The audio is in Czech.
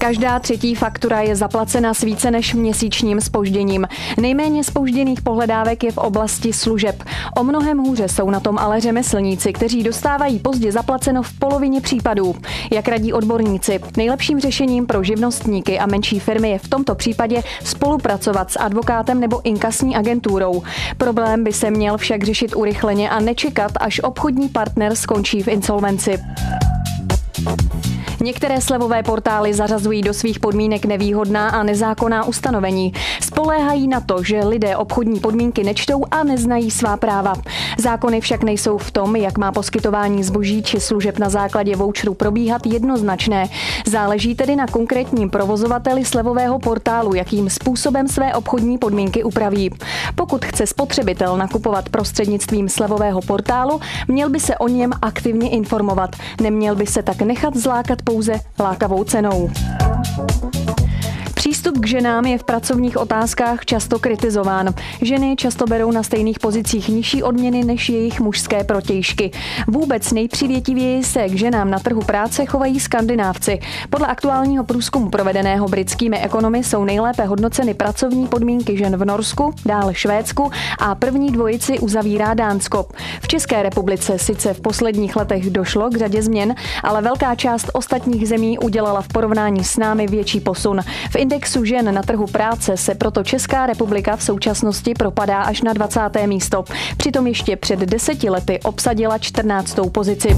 Každá třetí faktura je zaplacena s více než měsíčním spožděním. Nejméně spožděných pohledávek je v oblasti služeb. O mnohem hůře jsou na tom ale řemeslníci, kteří dostávají pozdě zaplaceno v polovině případů. Jak radí odborníci, nejlepším řešením pro živnostníky a menší firmy je v tomto případě spolupracovat s advokátem nebo inkasní agenturou. Problém by se měl však řešit urychleně a nečekat, až obchodní partner skončí v insolvenci. Některé slevové portály zařazují do svých podmínek nevýhodná a nezákonná ustanovení. Spoléhají na to, že lidé obchodní podmínky nečtou a neznají svá práva. Zákony však nejsou v tom, jak má poskytování zboží či služeb na základě voucheru probíhat jednoznačné. Záleží tedy na konkrétním provozovateli slevového portálu, jakým způsobem své obchodní podmínky upraví. Pokud chce spotřebitel nakupovat prostřednictvím slevového portálu, měl by se o něm aktivně informovat. Neměl by se tak nechat zlákat pouze lákavou cenou. Přístup k ženám je v pracovních otázkách často kritizován. Ženy často berou na stejných pozicích nižší odměny než jejich mužské protějšky. Vůbec nejpřivětivěji se k ženám na trhu práce chovají skandinávci. Podle aktuálního průzkumu provedeného britskými ekonomy jsou nejlépe hodnoceny pracovní podmínky žen v Norsku, dále Švédsku a první dvojici uzavírá Dánsko. V České republice sice v posledních letech došlo k řadě změn, ale velká část ostatních zemí udělala v porovnání s námi větší posun. V indexu žen na trhu práce se proto Česká republika v současnosti propadá až na 20. místo. Přitom ještě před deseti lety obsadila 14. pozici.